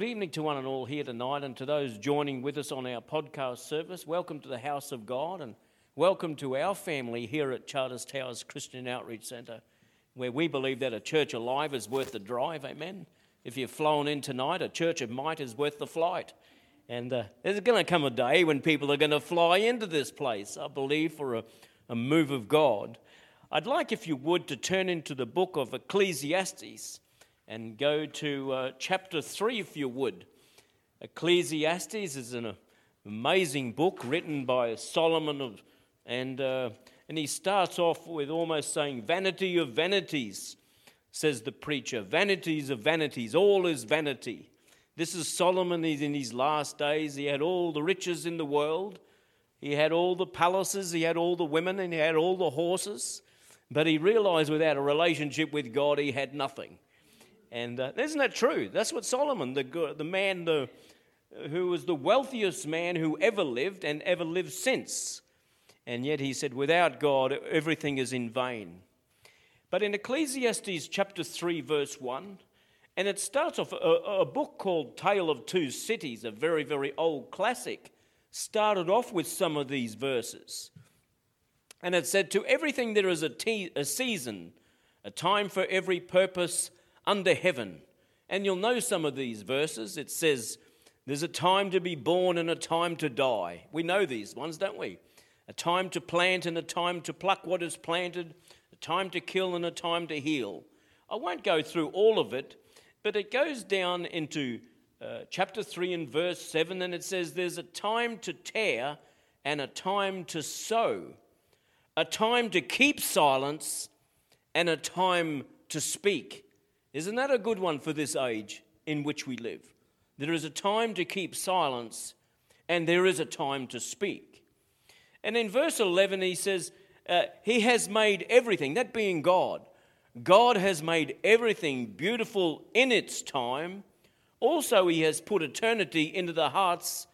Good evening to one and all here tonight, and to those joining with us on our podcast service. Welcome to the house of God, and welcome to our family here at Charters Towers Christian Outreach Centre, where we believe that a church alive is worth the drive. Amen. If you've flown in tonight, a church of might is worth the flight. And uh, there's going to come a day when people are going to fly into this place, I believe, for a, a move of God. I'd like, if you would, to turn into the book of Ecclesiastes and go to uh, chapter 3 if you would. Ecclesiastes is an amazing book written by Solomon, of, and, uh, and he starts off with almost saying, Vanity of vanities, says the preacher. Vanities of vanities, all is vanity. This is Solomon, he's in his last days. He had all the riches in the world, he had all the palaces, he had all the women, and he had all the horses. But he realized without a relationship with God, he had nothing. And uh, isn't that true? That's what Solomon, the, the man the, who was the wealthiest man who ever lived and ever lived since. And yet he said, without God, everything is in vain. But in Ecclesiastes chapter 3, verse 1, and it starts off a, a book called Tale of Two Cities, a very, very old classic, started off with some of these verses. And it said, To everything there is a, te- a season, a time for every purpose under heaven. And you'll know some of these verses. It says, There's a time to be born and a time to die. We know these ones, don't we? A time to plant and a time to pluck what is planted, a time to kill and a time to heal. I won't go through all of it, but it goes down into uh, chapter 3 and verse 7, and it says, There's a time to tear and a time to sow, a time to keep silence and a time to speak. Isn't that a good one for this age in which we live? There is a time to keep silence and there is a time to speak. And in verse 11, he says, uh, He has made everything, that being God, God has made everything beautiful in its time. Also, He has put eternity into the hearts,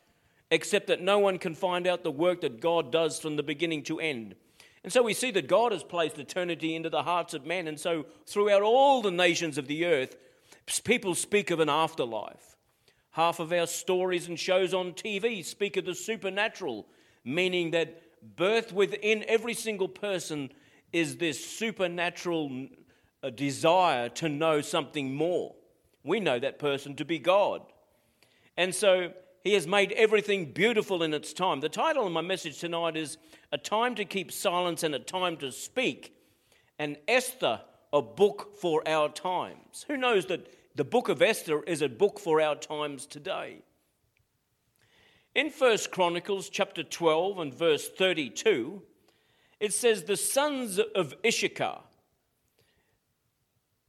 except that no one can find out the work that God does from the beginning to end. And so we see that God has placed eternity into the hearts of men. And so throughout all the nations of the earth, people speak of an afterlife. Half of our stories and shows on TV speak of the supernatural, meaning that birth within every single person is this supernatural desire to know something more. We know that person to be God. And so he has made everything beautiful in its time. The title of my message tonight is A Time to Keep Silence and a Time to Speak, and Esther, a book for our times. Who knows that the book of Esther is a book for our times today? In 1 Chronicles chapter 12 and verse 32, it says, The sons of Issachar,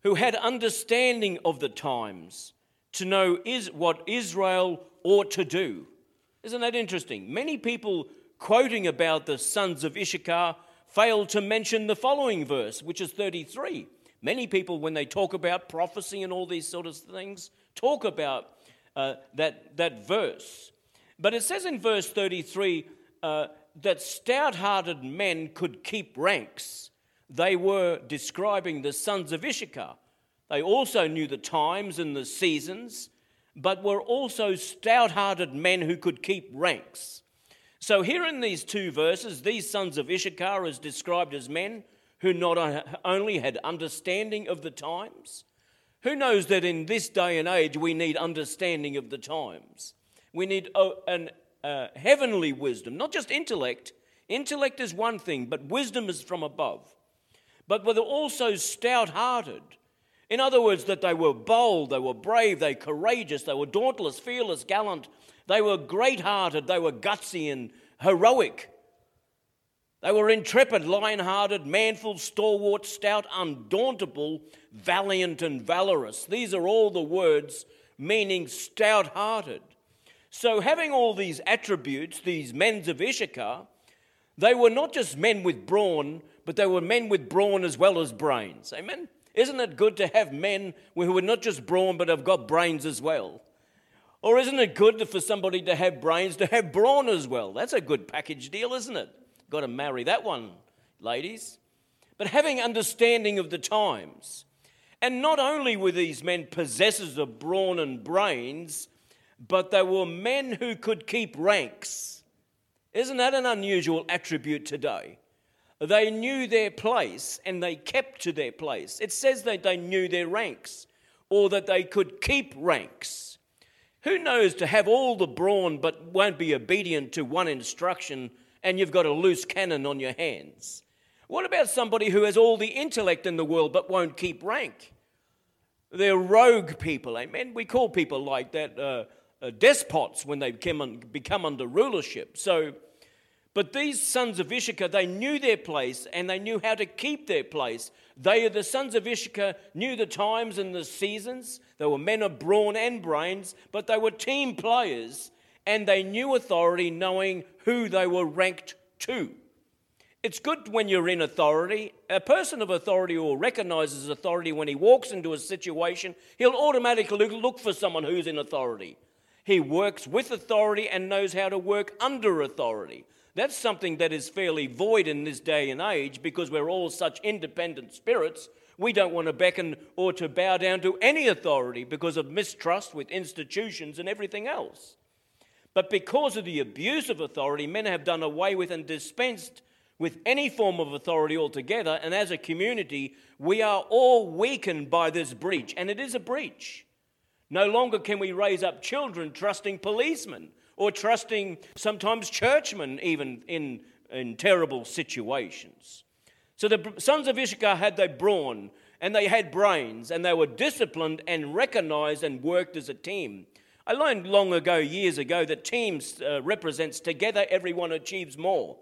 who had understanding of the times, to know is what Israel ought to do. Isn't that interesting? Many people quoting about the sons of Issachar fail to mention the following verse, which is 33. Many people, when they talk about prophecy and all these sort of things, talk about uh, that, that verse. But it says in verse 33 uh, that stout hearted men could keep ranks. They were describing the sons of Issachar. They also knew the times and the seasons, but were also stout hearted men who could keep ranks. So, here in these two verses, these sons of Issachar is described as men who not only had understanding of the times, who knows that in this day and age we need understanding of the times? We need a, an, a heavenly wisdom, not just intellect. Intellect is one thing, but wisdom is from above. But were also stout hearted in other words, that they were bold, they were brave, they courageous, they were dauntless, fearless, gallant, they were great hearted, they were gutsy and heroic. They were intrepid, lion hearted, manful, stalwart, stout, undauntable, valiant, and valorous. These are all the words meaning stout hearted. So, having all these attributes, these men of Issachar, they were not just men with brawn, but they were men with brawn as well as brains. Amen? Isn't it good to have men who are not just brawn but have got brains as well? Or isn't it good for somebody to have brains to have brawn as well? That's a good package deal, isn't it? Got to marry that one, ladies. But having understanding of the times. And not only were these men possessors of brawn and brains, but they were men who could keep ranks. Isn't that an unusual attribute today? They knew their place and they kept to their place. It says that they knew their ranks or that they could keep ranks. Who knows to have all the brawn but won't be obedient to one instruction and you've got a loose cannon on your hands? What about somebody who has all the intellect in the world but won't keep rank? They're rogue people, amen? We call people like that uh, uh, despots when they become, become under rulership. So, but these sons of Issachar, they knew their place and they knew how to keep their place. They, the sons of Issachar, knew the times and the seasons. They were men of brawn and brains, but they were team players and they knew authority, knowing who they were ranked to. It's good when you're in authority. A person of authority or recognizes authority when he walks into a situation, he'll automatically look for someone who's in authority. He works with authority and knows how to work under authority. That's something that is fairly void in this day and age because we're all such independent spirits. We don't want to beckon or to bow down to any authority because of mistrust with institutions and everything else. But because of the abuse of authority, men have done away with and dispensed with any form of authority altogether. And as a community, we are all weakened by this breach. And it is a breach. No longer can we raise up children trusting policemen or trusting sometimes churchmen, even in, in terrible situations. So the sons of Issachar had their brawn and they had brains and they were disciplined and recognized and worked as a team. I learned long ago, years ago, that teams uh, represents together everyone achieves more.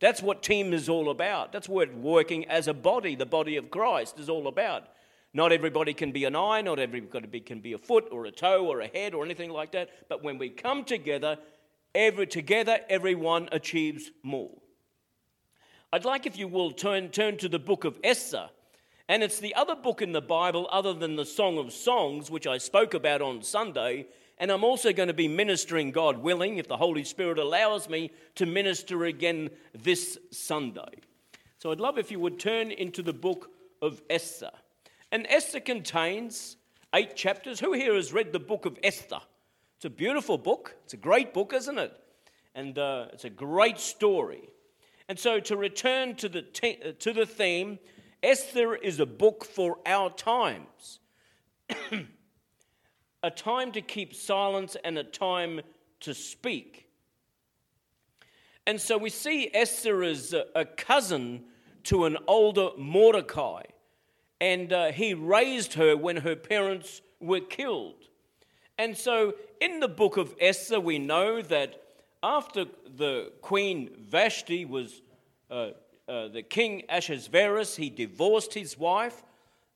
That's what team is all about. That's what working as a body, the body of Christ, is all about. Not everybody can be an eye, not everybody can be a foot or a toe or a head or anything like that. But when we come together, every, together everyone achieves more. I'd like, if you will, turn, turn to the book of Esther. And it's the other book in the Bible, other than the Song of Songs, which I spoke about on Sunday. And I'm also going to be ministering, God willing, if the Holy Spirit allows me to minister again this Sunday. So I'd love if you would turn into the book of Esther. And Esther contains eight chapters. Who here has read the book of Esther? It's a beautiful book. It's a great book, isn't it? And uh, it's a great story. And so, to return to the, te- uh, to the theme, Esther is a book for our times. a time to keep silence and a time to speak. And so we see Esther as a, a cousin to an older Mordecai and uh, he raised her when her parents were killed. And so in the book of Esther, we know that after the queen Vashti was uh, uh, the king Ahasuerus, he divorced his wife.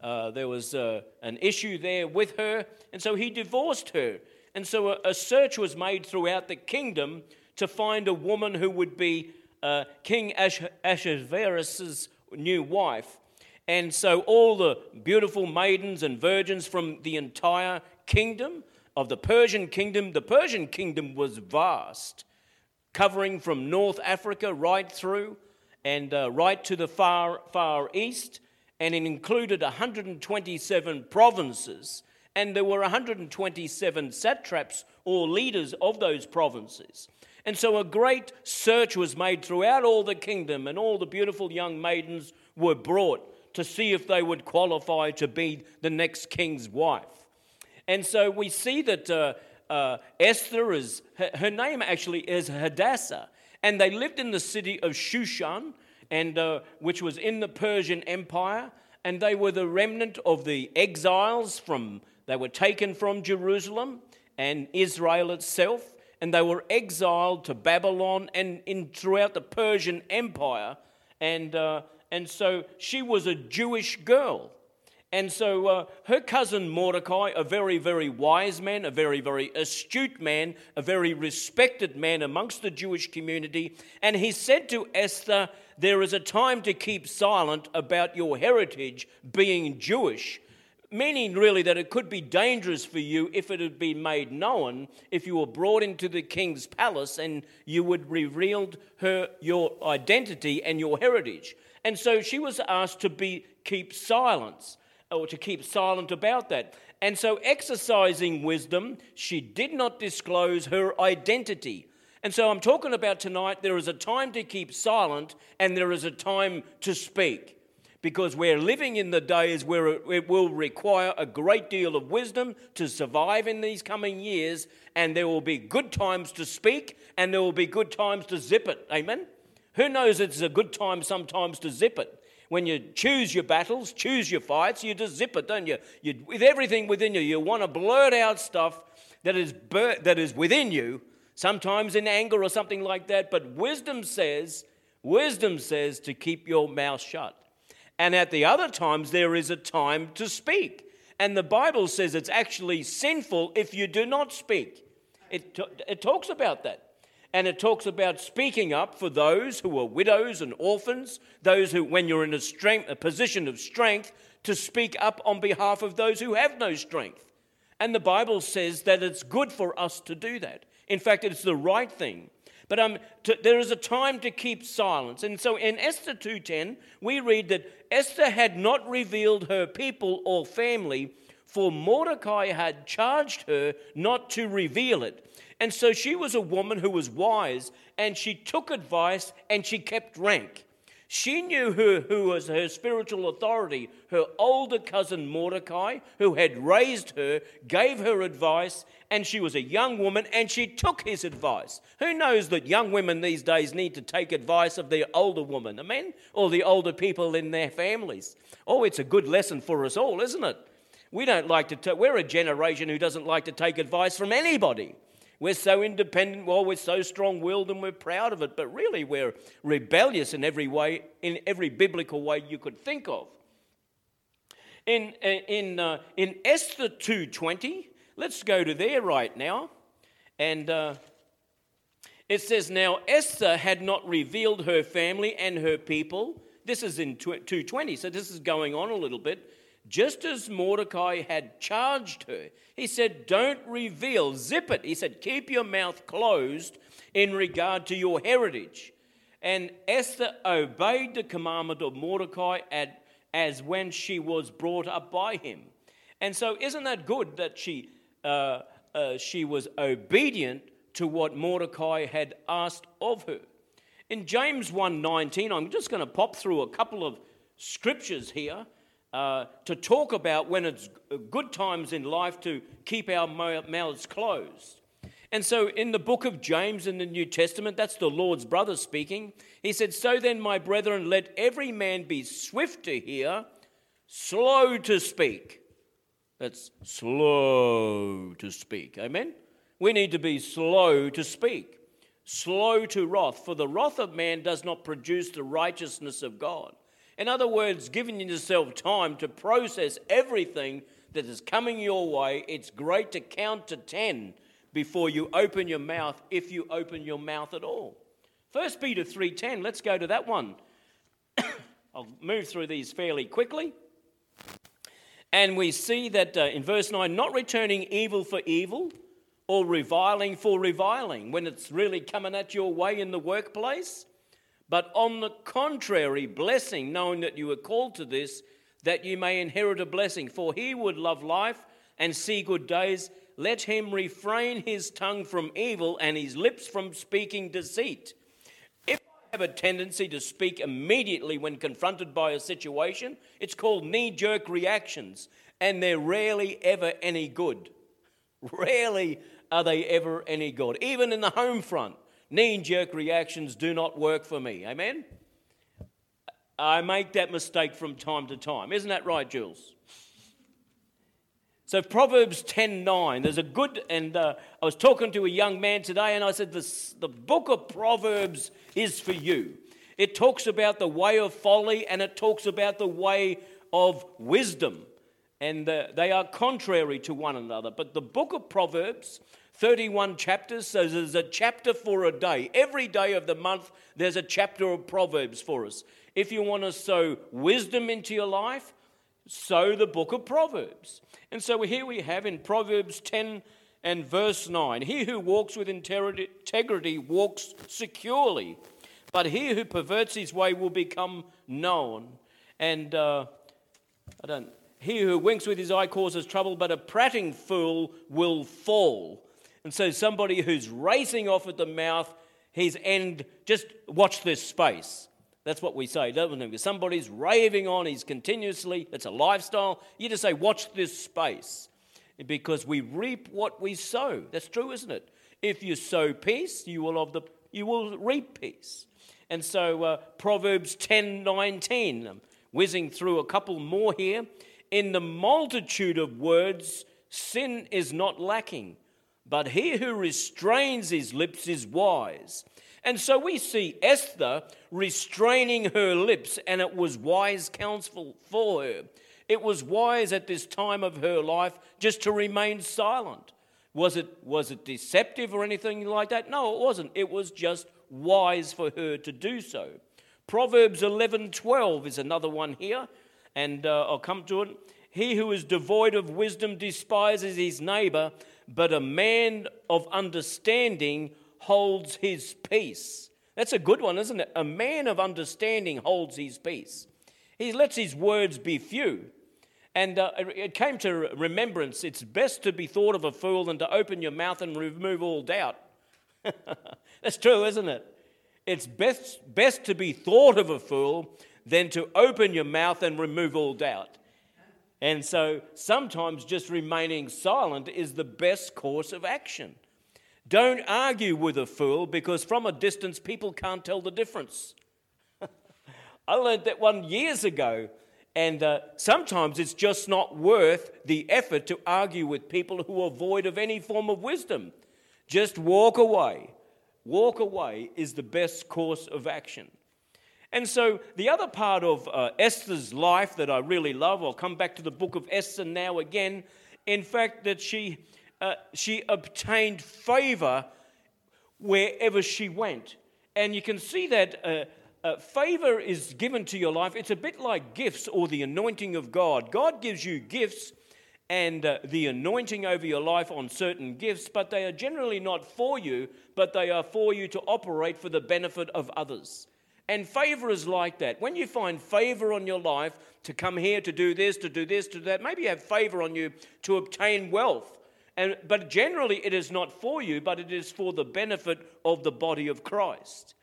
Uh, there was uh, an issue there with her, and so he divorced her. And so a, a search was made throughout the kingdom to find a woman who would be uh, King Ahasuerus' new wife. And so all the beautiful maidens and virgins from the entire kingdom of the Persian kingdom, the Persian kingdom was vast, covering from North Africa right through and uh, right to the far, far east. And it included 127 provinces. And there were 127 satraps or leaders of those provinces. And so a great search was made throughout all the kingdom, and all the beautiful young maidens were brought to see if they would qualify to be the next king's wife. And so we see that uh, uh, Esther is, her, her, name actually is Hadassah, and they lived in the city of Shushan, and, uh, which was in the Persian Empire, and they were the remnant of the exiles from, they were taken from Jerusalem and Israel itself, and they were exiled to Babylon and in, throughout the Persian Empire. And uh, and so she was a Jewish girl. And so uh, her cousin Mordecai, a very, very wise man, a very, very astute man, a very respected man amongst the Jewish community, and he said to Esther, There is a time to keep silent about your heritage being Jewish. Meaning, really, that it could be dangerous for you if it had been made known, if you were brought into the king's palace and you would revealed her your identity and your heritage. And so she was asked to be keep silence. or to keep silent about that. And so, exercising wisdom, she did not disclose her identity. And so, I'm talking about tonight there is a time to keep silent and there is a time to speak. Because we're living in the days where it will require a great deal of wisdom to survive in these coming years, and there will be good times to speak and there will be good times to zip it. Amen? Who knows it's a good time sometimes to zip it? When you choose your battles, choose your fights, you just zip it, don't you? you with everything within you, you want to blurt out stuff that is, ber- that is within you, sometimes in anger or something like that. But wisdom says, wisdom says to keep your mouth shut. And at the other times, there is a time to speak. And the Bible says it's actually sinful if you do not speak. It, it talks about that. And it talks about speaking up for those who are widows and orphans, those who, when you're in a, strength, a position of strength, to speak up on behalf of those who have no strength. And the Bible says that it's good for us to do that. In fact, it's the right thing. But um, to, there is a time to keep silence. And so in Esther 2.10, we read that Esther had not revealed her people or family, for Mordecai had charged her not to reveal it. And so she was a woman who was wise and she took advice and she kept rank. She knew who, who was her spiritual authority. Her older cousin Mordecai, who had raised her, gave her advice, and she was a young woman and she took his advice. Who knows that young women these days need to take advice of their older women, amen? Or the older people in their families. Oh, it's a good lesson for us all, isn't it? We don't like to, t- we're a generation who doesn't like to take advice from anybody. We're so independent, well, we're so strong willed and we're proud of it, but really we're rebellious in every way, in every biblical way you could think of. In, in, uh, in Esther 2.20, let's go to there right now. And uh, it says, Now Esther had not revealed her family and her people. This is in 220, so this is going on a little bit just as Mordecai had charged her. He said, Don't reveal, zip it. He said, Keep your mouth closed in regard to your heritage. And Esther obeyed the commandment of Mordecai as when she was brought up by him. And so, isn't that good that she, uh, uh, she was obedient to what Mordecai had asked of her? In James 1:19, I'm just going to pop through a couple of scriptures here uh, to talk about when it's good times in life to keep our mouths closed. And so, in the book of James in the New Testament, that's the Lord's brother speaking. He said, So then, my brethren, let every man be swift to hear, slow to speak. That's slow to speak. Amen? We need to be slow to speak, slow to wrath, for the wrath of man does not produce the righteousness of God. In other words, giving yourself time to process everything that is coming your way. It's great to count to 10 before you open your mouth, if you open your mouth at all. 1 Peter 3:10, let's go to that one. I'll move through these fairly quickly. And we see that uh, in verse 9, not returning evil for evil or reviling for reviling when it's really coming at your way in the workplace but on the contrary, blessing, knowing that you were called to this, that you may inherit a blessing. For he would love life and see good days. Let him refrain his tongue from evil and his lips from speaking deceit. If I have a tendency to speak immediately when confronted by a situation, it's called knee jerk reactions, and they're rarely ever any good. Rarely are they ever any good, even in the home front knee jerk reactions do not work for me. Amen? I make that mistake from time to time. Isn't that right, Jules? So Proverbs 10:9. There's a good, and uh, I was talking to a young man today, and I said, this, "The book of Proverbs is for you." It talks about the way of folly, and it talks about the way of wisdom, and uh, they are contrary to one another. But the book of Proverbs 31 chapters, so there's a chapter for a day. Every day of the month, there's a chapter of Proverbs for us. If you want to sow wisdom into your life, sow the book of Proverbs. And so here we have in Proverbs 10 and verse 9 He who walks with integrity walks securely, but he who perverts his way will become known. And uh, I don't he who winks with his eye causes trouble, but a prating fool will fall. And so, somebody who's racing off at the mouth, he's end, just watch this space. That's what we say, don't we? Somebody's raving on, he's continuously, it's a lifestyle, you just say, watch this space. Because we reap what we sow. That's true, isn't it? If you sow peace, you will, of the, you will reap peace. And so, uh, Proverbs 10 19, whizzing through a couple more here. In the multitude of words, sin is not lacking, but he who restrains his lips is wise. And so we see Esther restraining her lips, and it was wise counsel for her. It was wise at this time of her life just to remain silent. Was it, was it deceptive or anything like that? No, it wasn't. It was just wise for her to do so. Proverbs 11:12 is another one here and uh, I'll come to it. He who is devoid of wisdom despises his neighbor, but a man of understanding holds his peace. That's a good one, isn't it? A man of understanding holds his peace. He lets his words be few. And uh, it came to remembrance it's best to be thought of a fool than to open your mouth and remove all doubt. That's true, isn't it? It's best, best to be thought of a fool than to open your mouth and remove all doubt. And so sometimes just remaining silent is the best course of action. Don't argue with a fool because from a distance people can't tell the difference. I learned that one years ago, and uh, sometimes it's just not worth the effort to argue with people who are void of any form of wisdom. Just walk away. Walk away is the best course of action. And so, the other part of uh, Esther's life that I really love, I'll come back to the book of Esther now again. In fact, that she, uh, she obtained favor wherever she went. And you can see that uh, uh, favor is given to your life. It's a bit like gifts or the anointing of God. God gives you gifts and uh, the anointing over your life on certain gifts, but they are generally not for you, but they are for you to operate for the benefit of others. And favor is like that. When you find favor on your life to come here to do this, to do this, to do that, maybe you have favor on you to obtain wealth. And, but generally, it is not for you, but it is for the benefit of the body of Christ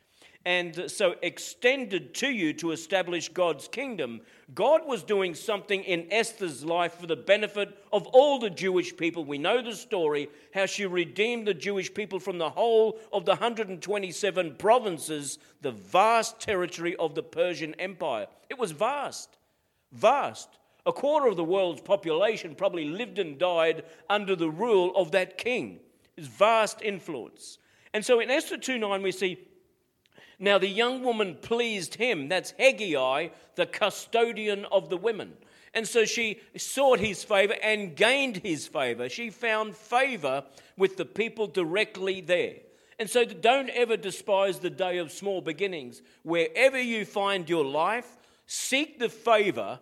and so extended to you to establish God's kingdom. God was doing something in Esther's life for the benefit of all the Jewish people. We know the story how she redeemed the Jewish people from the whole of the 127 provinces, the vast territory of the Persian Empire. It was vast, vast. A quarter of the world's population probably lived and died under the rule of that king. His vast influence. And so in Esther 2 9, we see now the young woman pleased him. That's Hegai, the custodian of the women. And so she sought his favor and gained his favor. She found favor with the people directly there. And so don't ever despise the day of small beginnings. Wherever you find your life, seek the favor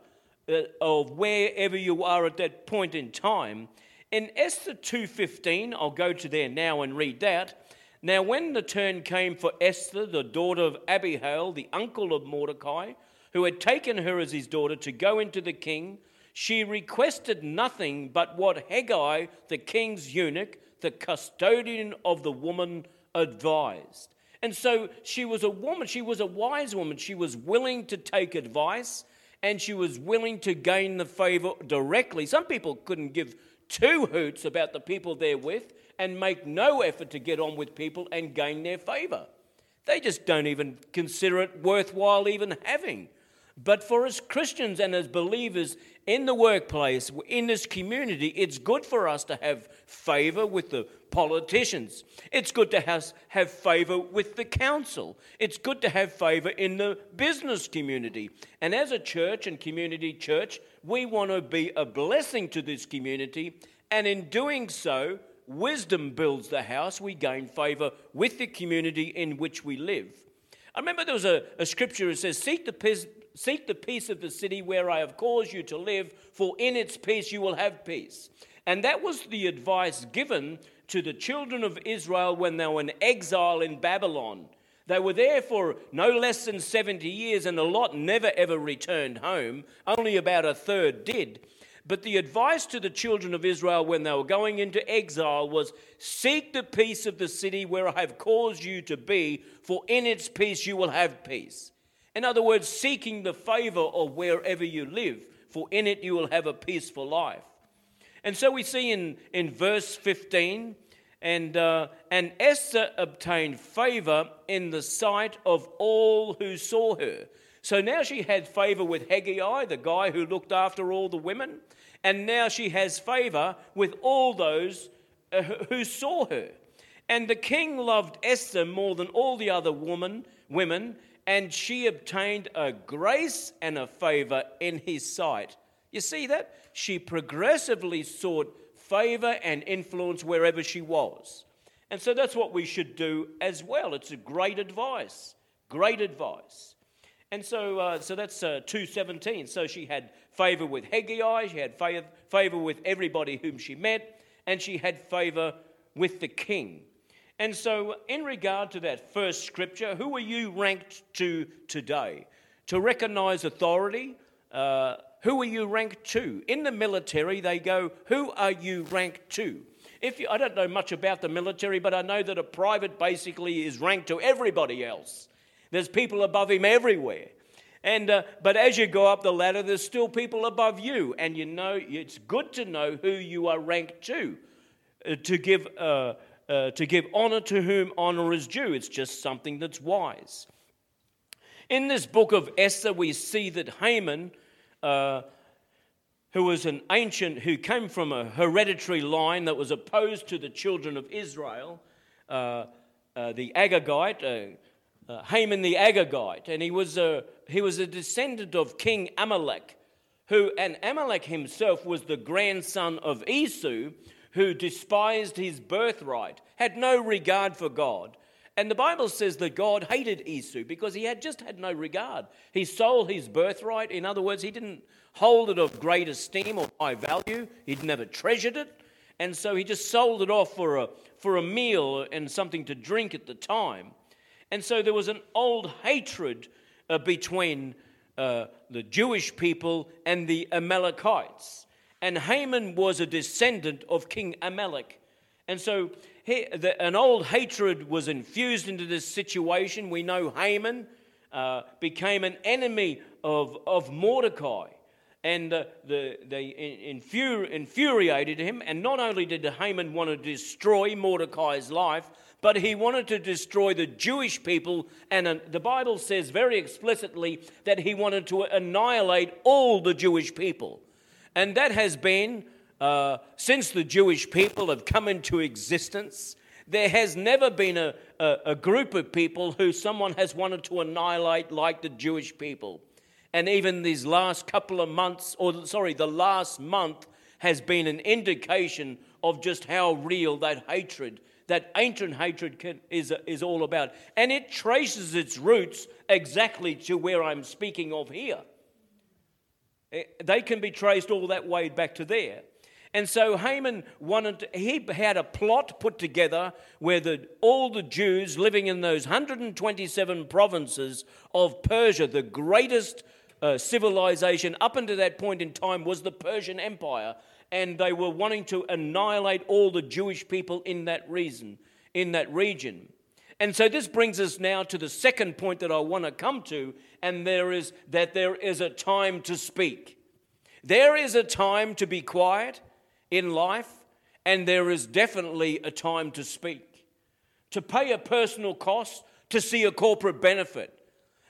uh, of wherever you are at that point in time. In Esther 2:15, I'll go to there now and read that. Now, when the turn came for Esther, the daughter of Abihail, the uncle of Mordecai, who had taken her as his daughter to go into the king, she requested nothing but what Hegai, the king's eunuch, the custodian of the woman, advised. And so she was a woman, she was a wise woman. She was willing to take advice and she was willing to gain the favor directly. Some people couldn't give two hoots about the people they're with and make no effort to get on with people and gain their favor. They just don't even consider it worthwhile even having. But for us Christians and as believers in the workplace, in this community, it's good for us to have favor with the politicians. It's good to have, have favor with the council. It's good to have favor in the business community. And as a church and community church, we want to be a blessing to this community. And in doing so, wisdom builds the house, we gain favor with the community in which we live. I remember there was a, a scripture that says, seek the, peace, seek the peace of the city where I have caused you to live, for in its peace you will have peace. And that was the advice given to the children of Israel when they were in exile in Babylon. They were there for no less than 70 years, and a lot never ever returned home. Only about a third did. But the advice to the children of Israel when they were going into exile was seek the peace of the city where I have caused you to be, for in its peace you will have peace. In other words, seeking the favor of wherever you live, for in it you will have a peaceful life. And so we see in, in verse 15, and, uh, and Esther obtained favor in the sight of all who saw her. So now she had favor with Hegai, the guy who looked after all the women, and now she has favor with all those uh, who saw her. And the king loved Esther more than all the other woman, women, and she obtained a grace and a favor in his sight. You see that? She progressively sought favor and influence wherever she was. And so that's what we should do as well. It's a great advice. Great advice. And so, uh, so that's uh, 217. So she had favor with Hegai, she had favor, favor with everybody whom she met, and she had favor with the king. And so, in regard to that first scripture, who are you ranked to today? To recognize authority, uh, who are you ranked to? In the military, they go, Who are you ranked to? If you, I don't know much about the military, but I know that a private basically is ranked to everybody else. There's people above him everywhere. And, uh, but as you go up the ladder, there's still people above you. And you know, it's good to know who you are ranked to, uh, to, give, uh, uh to give honor to whom honor is due. It's just something that's wise. In this book of Esther, we see that Haman, uh, who was an ancient, who came from a hereditary line that was opposed to the children of Israel, uh, the Agagite, uh, Haman the Agagite, and he was, a, he was a descendant of King Amalek, who, and Amalek himself was the grandson of Esau, who despised his birthright, had no regard for God. And the Bible says that God hated Esau because he had just had no regard. He sold his birthright. In other words, he didn't hold it of great esteem or high value. He'd never treasured it. And so he just sold it off for a, for a meal and something to drink at the time. And so there was an old hatred uh, between uh, the Jewish people and the Amalekites. And Haman was a descendant of King Amalek. And so he, the, an old hatred was infused into this situation. We know Haman uh, became an enemy of, of Mordecai. And uh, the, they infuri- infuriated him. And not only did Haman want to destroy Mordecai's life, but he wanted to destroy the Jewish people. And uh, the Bible says very explicitly that he wanted to annihilate all the Jewish people. And that has been, uh, since the Jewish people have come into existence, there has never been a, a, a group of people who someone has wanted to annihilate like the Jewish people. And even these last couple of months, or sorry, the last month has been an indication of just how real that hatred that ancient hatred can, is, is all about. And it traces its roots exactly to where I'm speaking of here. Eh, they can be traced all that way back to there. And so Haman wanted, to, he had a plot put together where the, all the Jews living in those 127 provinces of Persia, the greatest uh, civilization up until that point in time was the Persian Empire and they were wanting to annihilate all the Jewish people in that reason, in that region. And so this brings us now to the second point that I want to come to, and there is that there is a time to speak. There is a time to be quiet in life, and there is definitely a time to speak. To pay a personal cost, to see a corporate benefit.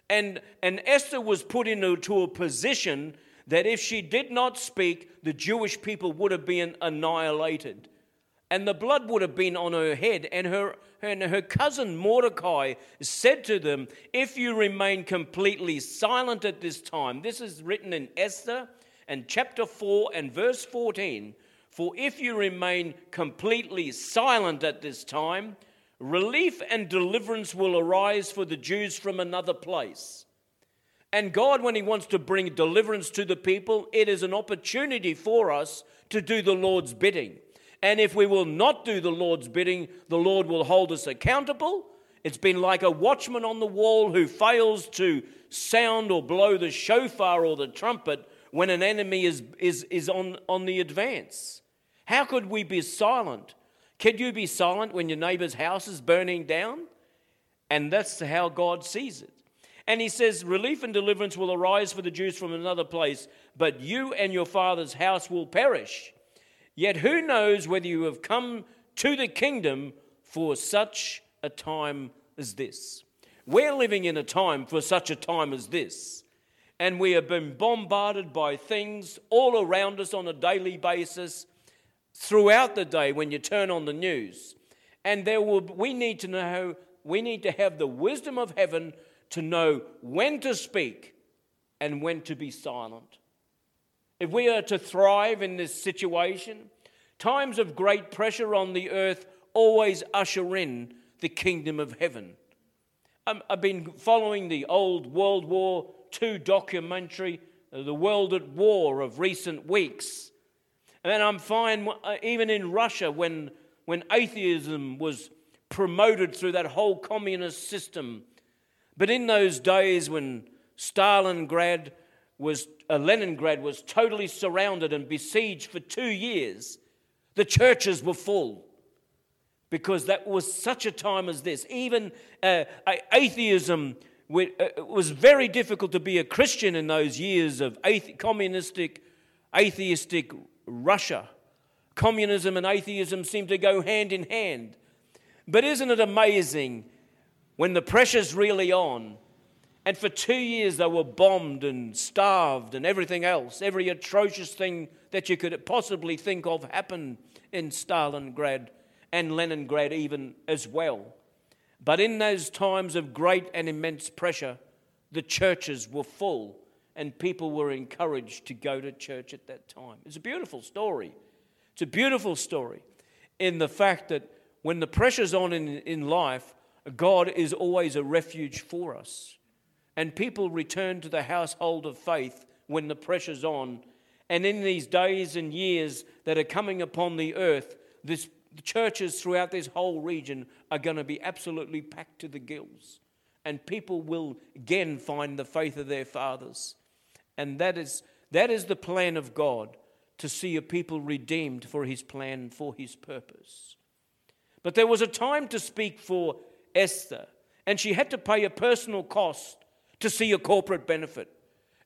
And, and Esther was put into a position that if she did not speak, the Jewish people would have been annihilated. And the blood would have been on her head. And her, and her cousin Mordecai said to them, If you remain completely silent at this time, this is written in Esther and chapter 4 and verse 14. For if you remain completely silent at this time, relief and deliverance will arise for the Jews from another place. And God, when He wants to bring deliverance to the people, it is an opportunity for us to do the Lord's bidding. And if we will not do the Lord's bidding, the Lord will hold us accountable. It's been like a watchman on the wall who fails to sound or blow the shofar or the trumpet when an enemy is, is, is on, on the advance? How could we be silent? Could you be silent when your neighbor's house is burning down? And that's how God sees it. And he says, Relief and deliverance will arise for the Jews from another place, but you and your father's house will perish. Yet who knows whether you have come to the kingdom for such a time as this? We're living in a time for such a time as this. And we have been bombarded by things all around us on a daily basis throughout the day when you turn on the news. And there will, we need to know, we need to have the wisdom of heaven to know when to speak and when to be silent. If we are to thrive in this situation, times of great pressure on the earth always usher in the kingdom of heaven. Um, I've been following the old World War II documentary, The World at War, of recent weeks. And I'm fine, uh, even in Russia, when, when atheism was promoted through that whole communist system but in those days when Stalingrad was, uh, Leningrad was totally surrounded and besieged for two years, the churches were full because that was such a time as this. Even uh, atheism uh, was very difficult to be a Christian in those years of athe- communistic, atheistic Russia. Communism and atheism seemed to go hand in hand. But isn't it amazing when the pressure's really on. And for two years, they were bombed and starved and everything else. Every atrocious thing that you could possibly think of happened in Stalingrad and Leningrad, even as well. But in those times of great and immense pressure, the churches were full and people were encouraged to go to church at that time. It's a beautiful story. It's a beautiful story in the fact that when the pressure's on in, in life, God is always a refuge for us. And people return to the household of faith when the pressure's on. And in these days and years that are coming upon the earth, this, the churches throughout this whole region are going to be absolutely packed to the gills. And people will again find the faith of their fathers. And that is, that is the plan of God to see a people redeemed for his plan, for his purpose. But there was a time to speak for Esther, and she had to pay a personal cost to see a corporate benefit.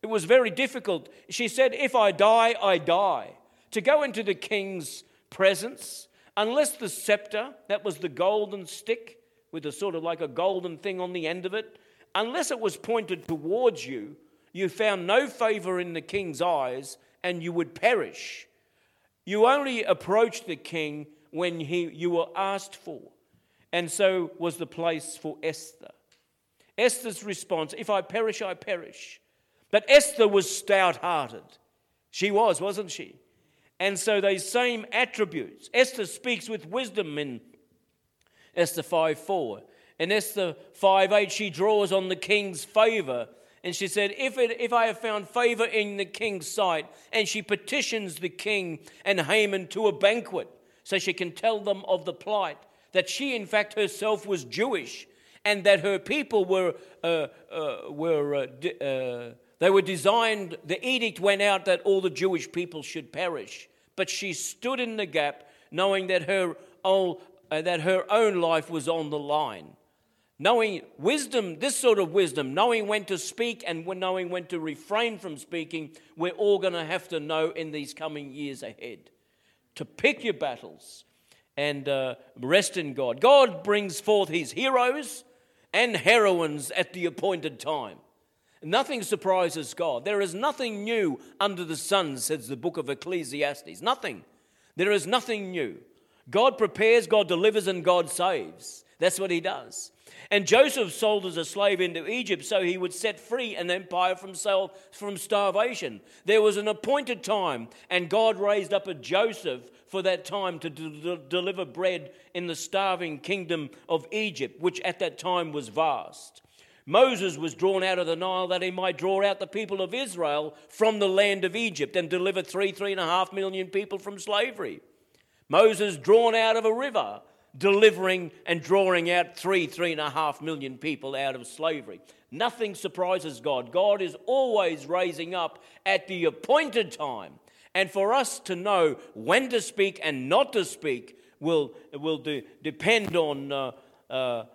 It was very difficult. She said, If I die, I die. To go into the king's presence, unless the scepter, that was the golden stick with a sort of like a golden thing on the end of it, unless it was pointed towards you, you found no favor in the king's eyes and you would perish. You only approached the king when he, you were asked for and so was the place for Esther. Esther's response if I perish, I perish. But Esther was stout hearted. She was, wasn't she? And so those same attributes. Esther speaks with wisdom in Esther 5 4. In Esther 5 8, she draws on the king's favor. And she said, if, it, if I have found favor in the king's sight, and she petitions the king and Haman to a banquet, so she can tell them of the plight that she, in fact, herself was Jewish and that her people were, uh, uh, were uh, uh, they were designed, the edict went out that all the Jewish people should perish. But she stood in the gap knowing that her, own, uh, that her own life was on the line. Knowing wisdom, this sort of wisdom, knowing when to speak and knowing when to refrain from speaking, we're all going to have to know in these coming years ahead. To pick your battles, and uh, rest in God. God brings forth his heroes and heroines at the appointed time. Nothing surprises God. There is nothing new under the sun, says the book of Ecclesiastes. Nothing. There is nothing new. God prepares, God delivers, and God saves. That's what he does. And Joseph sold as a slave into Egypt so he would set free an empire from, from starvation. There was an appointed time, and God raised up a Joseph for that time to deliver bread in the starving kingdom of Egypt, which at that time was vast. Moses was drawn out of the Nile that he might draw out the people of Israel from the land of Egypt and deliver three, three and a half million people from slavery. Moses drawn out of a river delivering and drawing out three, three and a half million people out of slavery. Nothing surprises God. God is always raising up at the appointed time. And for us to know when to speak and not to speak will, will depend on uh, uh,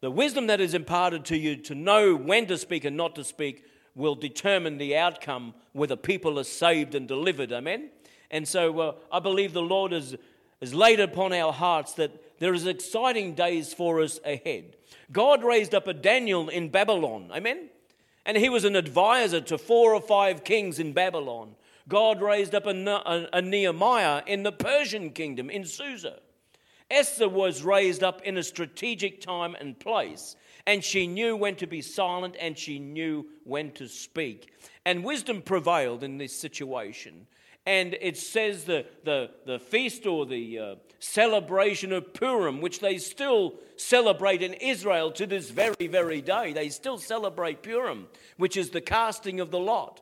the wisdom that is imparted to you to know when to speak and not to speak will determine the outcome whether people are saved and delivered. Amen? And so uh, I believe the Lord has, has laid upon our hearts that there is exciting days for us ahead. God raised up a Daniel in Babylon. Amen? And he was an advisor to four or five kings in Babylon. God raised up a, a, a Nehemiah in the Persian kingdom in Susa. Esther was raised up in a strategic time and place, and she knew when to be silent and she knew when to speak. And wisdom prevailed in this situation. And it says the, the, the feast or the uh, celebration of Purim, which they still celebrate in Israel to this very, very day. They still celebrate Purim, which is the casting of the lot,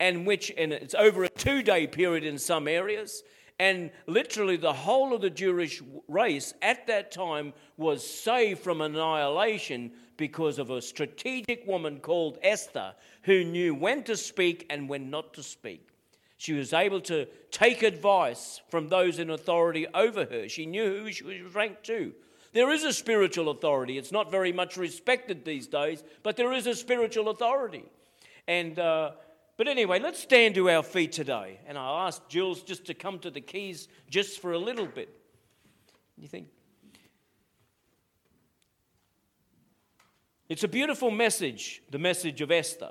and which and it's over a two day period in some areas. And literally, the whole of the Jewish race at that time was saved from annihilation because of a strategic woman called Esther who knew when to speak and when not to speak. She was able to take advice from those in authority over her. She knew who she was ranked to. There is a spiritual authority. It's not very much respected these days, but there is a spiritual authority. And, uh, but anyway, let's stand to our feet today. And I asked Jules just to come to the keys just for a little bit. You think? It's a beautiful message, the message of Esther.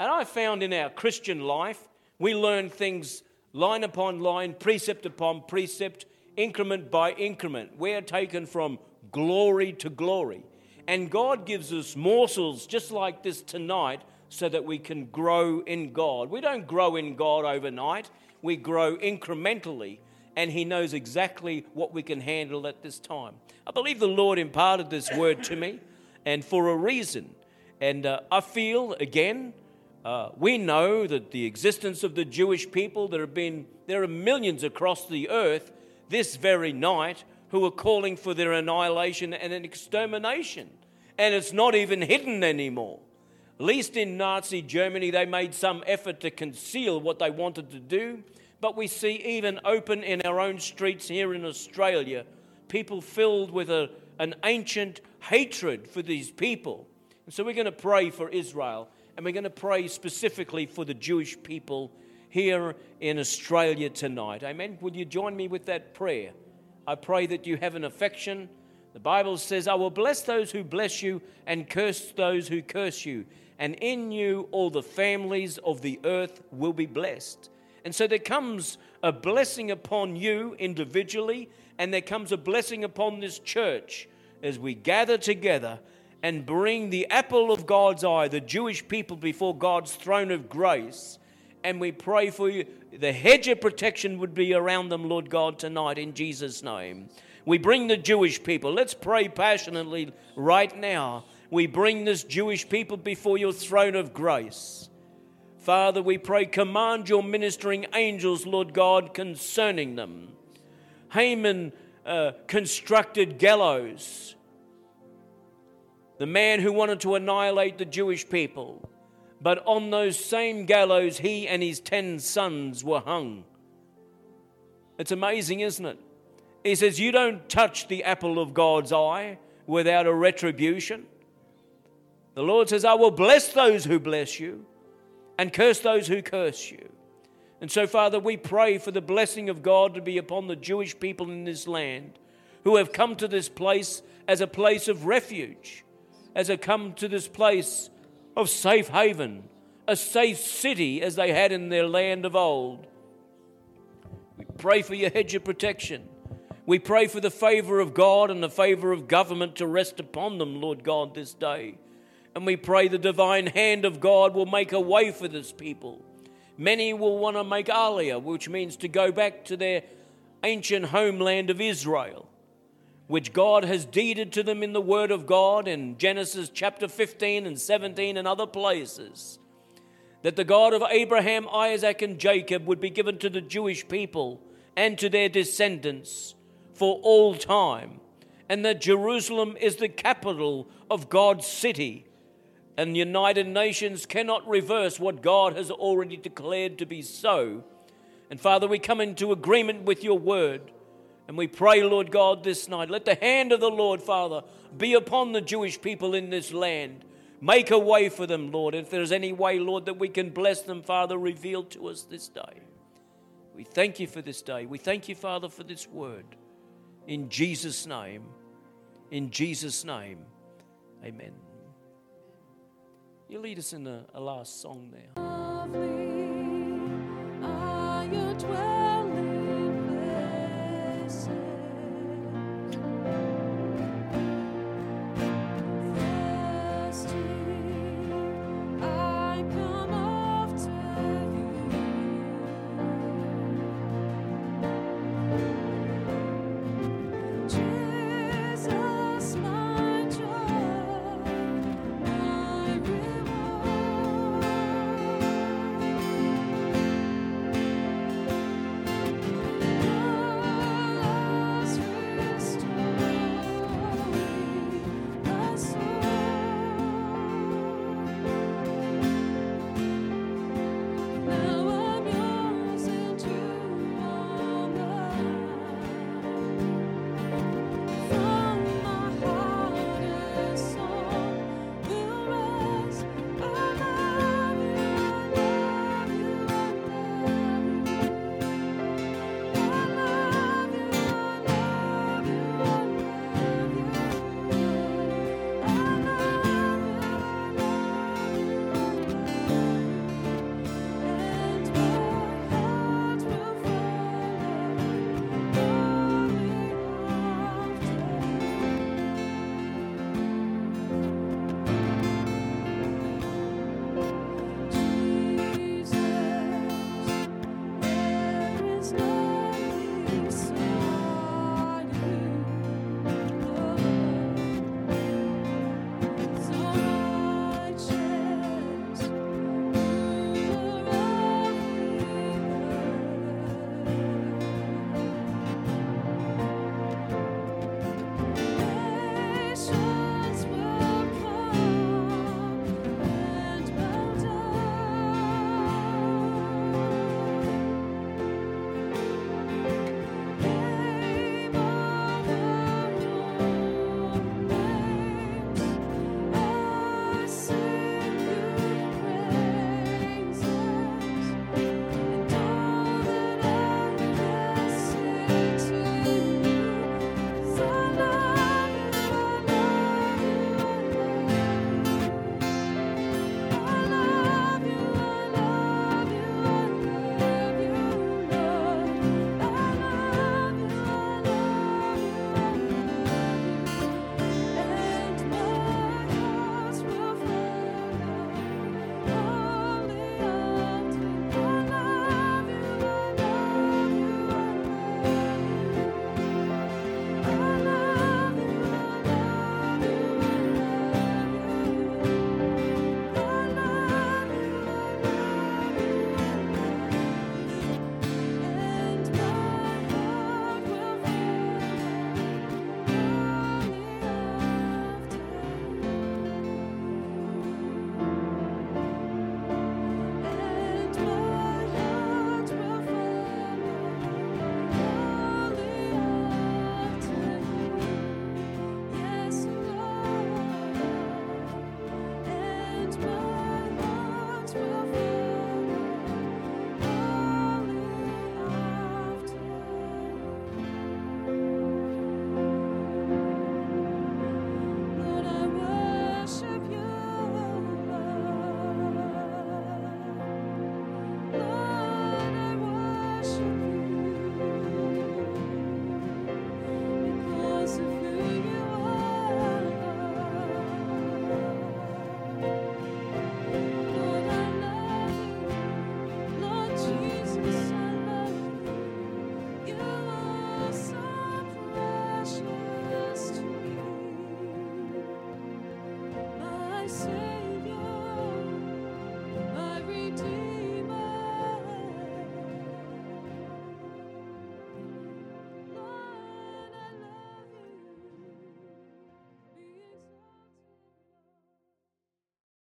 And I found in our Christian life, we learn things line upon line, precept upon precept, increment by increment. We are taken from glory to glory. And God gives us morsels just like this tonight so that we can grow in God. We don't grow in God overnight, we grow incrementally, and He knows exactly what we can handle at this time. I believe the Lord imparted this word to me, and for a reason. And uh, I feel, again, uh, we know that the existence of the Jewish people, there have been there are millions across the earth this very night who are calling for their annihilation and an extermination. And it's not even hidden anymore. At least in Nazi Germany, they made some effort to conceal what they wanted to do. But we see even open in our own streets here in Australia, people filled with a, an ancient hatred for these people. And so we're going to pray for Israel and we're going to pray specifically for the Jewish people here in Australia tonight. Amen. Would you join me with that prayer? I pray that you have an affection. The Bible says, I will bless those who bless you and curse those who curse you. And in you all the families of the earth will be blessed. And so there comes a blessing upon you individually, and there comes a blessing upon this church as we gather together and bring the apple of God's eye, the Jewish people, before God's throne of grace. And we pray for you. The hedge of protection would be around them, Lord God, tonight in Jesus' name. We bring the Jewish people. Let's pray passionately right now. We bring this Jewish people before your throne of grace. Father, we pray, command your ministering angels, Lord God, concerning them. Haman uh, constructed gallows the man who wanted to annihilate the Jewish people. But on those same gallows, he and his ten sons were hung. It's amazing, isn't it? He says, You don't touch the apple of God's eye without a retribution. The Lord says, I will bless those who bless you and curse those who curse you. And so, Father, we pray for the blessing of God to be upon the Jewish people in this land who have come to this place as a place of refuge as they come to this place of safe haven, a safe city as they had in their land of old. We pray for your hedge of protection. We pray for the favor of God and the favor of government to rest upon them, Lord God, this day. And we pray the divine hand of God will make a way for this people. Many will want to make Aliyah, which means to go back to their ancient homeland of Israel which God has deeded to them in the Word of God in Genesis chapter 15 and 17 and other places. That the God of Abraham, Isaac, and Jacob would be given to the Jewish people and to their descendants for all time. and that Jerusalem is the capital of God's city. And the United Nations cannot reverse what God has already declared to be so. And Father, we come into agreement with your word. And we pray, Lord God, this night, let the hand of the Lord, Father, be upon the Jewish people in this land. Make a way for them, Lord. If there's any way, Lord, that we can bless them, Father, reveal to us this day. We thank you for this day. We thank you, Father, for this word. In Jesus' name. In Jesus' name. Amen. You lead us in a, a last song now.